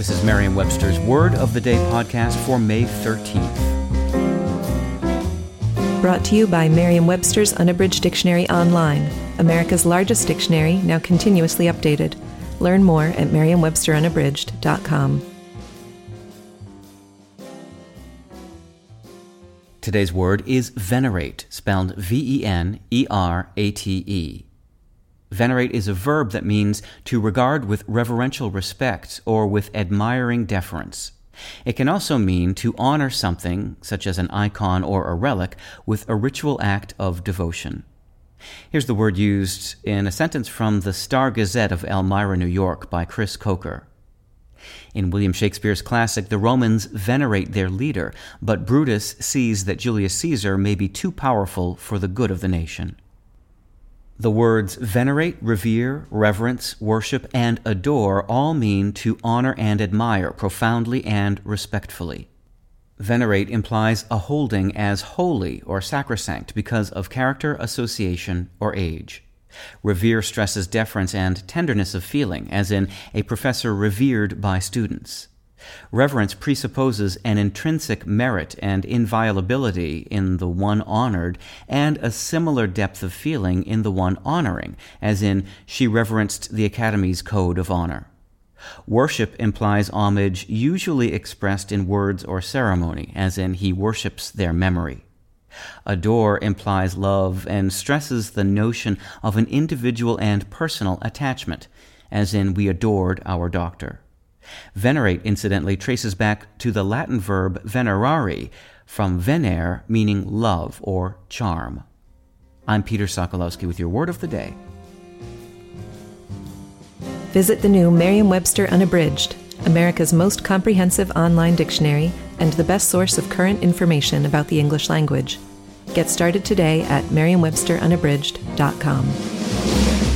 This is Merriam-Webster's Word of the Day podcast for May 13th. Brought to you by Merriam-Webster's Unabridged Dictionary Online, America's largest dictionary, now continuously updated. Learn more at merriam-websterunabridged.com. Today's word is venerate, spelled V E N E R A T E. Venerate is a verb that means to regard with reverential respect or with admiring deference. It can also mean to honor something, such as an icon or a relic, with a ritual act of devotion. Here's the word used in a sentence from the Star Gazette of Elmira, New York by Chris Kocher. In William Shakespeare's classic, the Romans venerate their leader, but Brutus sees that Julius Caesar may be too powerful for the good of the nation. The words venerate, revere, reverence, worship, and adore all mean to honor and admire profoundly and respectfully. Venerate implies a holding as holy or sacrosanct because of character, association, or age. Revere stresses deference and tenderness of feeling, as in a professor revered by students. Reverence presupposes an intrinsic merit and inviolability in the one honored, and a similar depth of feeling in the one honoring, as in, she reverenced the Academy's code of honor. Worship implies homage usually expressed in words or ceremony, as in, he worships their memory. Adore implies love and stresses the notion of an individual and personal attachment, as in, we adored our doctor. Venerate, incidentally, traces back to the Latin verb venerari, from venere, meaning love or charm. I'm Peter Sokolowski with your word of the day. Visit the new Merriam Webster Unabridged, America's most comprehensive online dictionary and the best source of current information about the English language. Get started today at merriam-websterunabridged.com.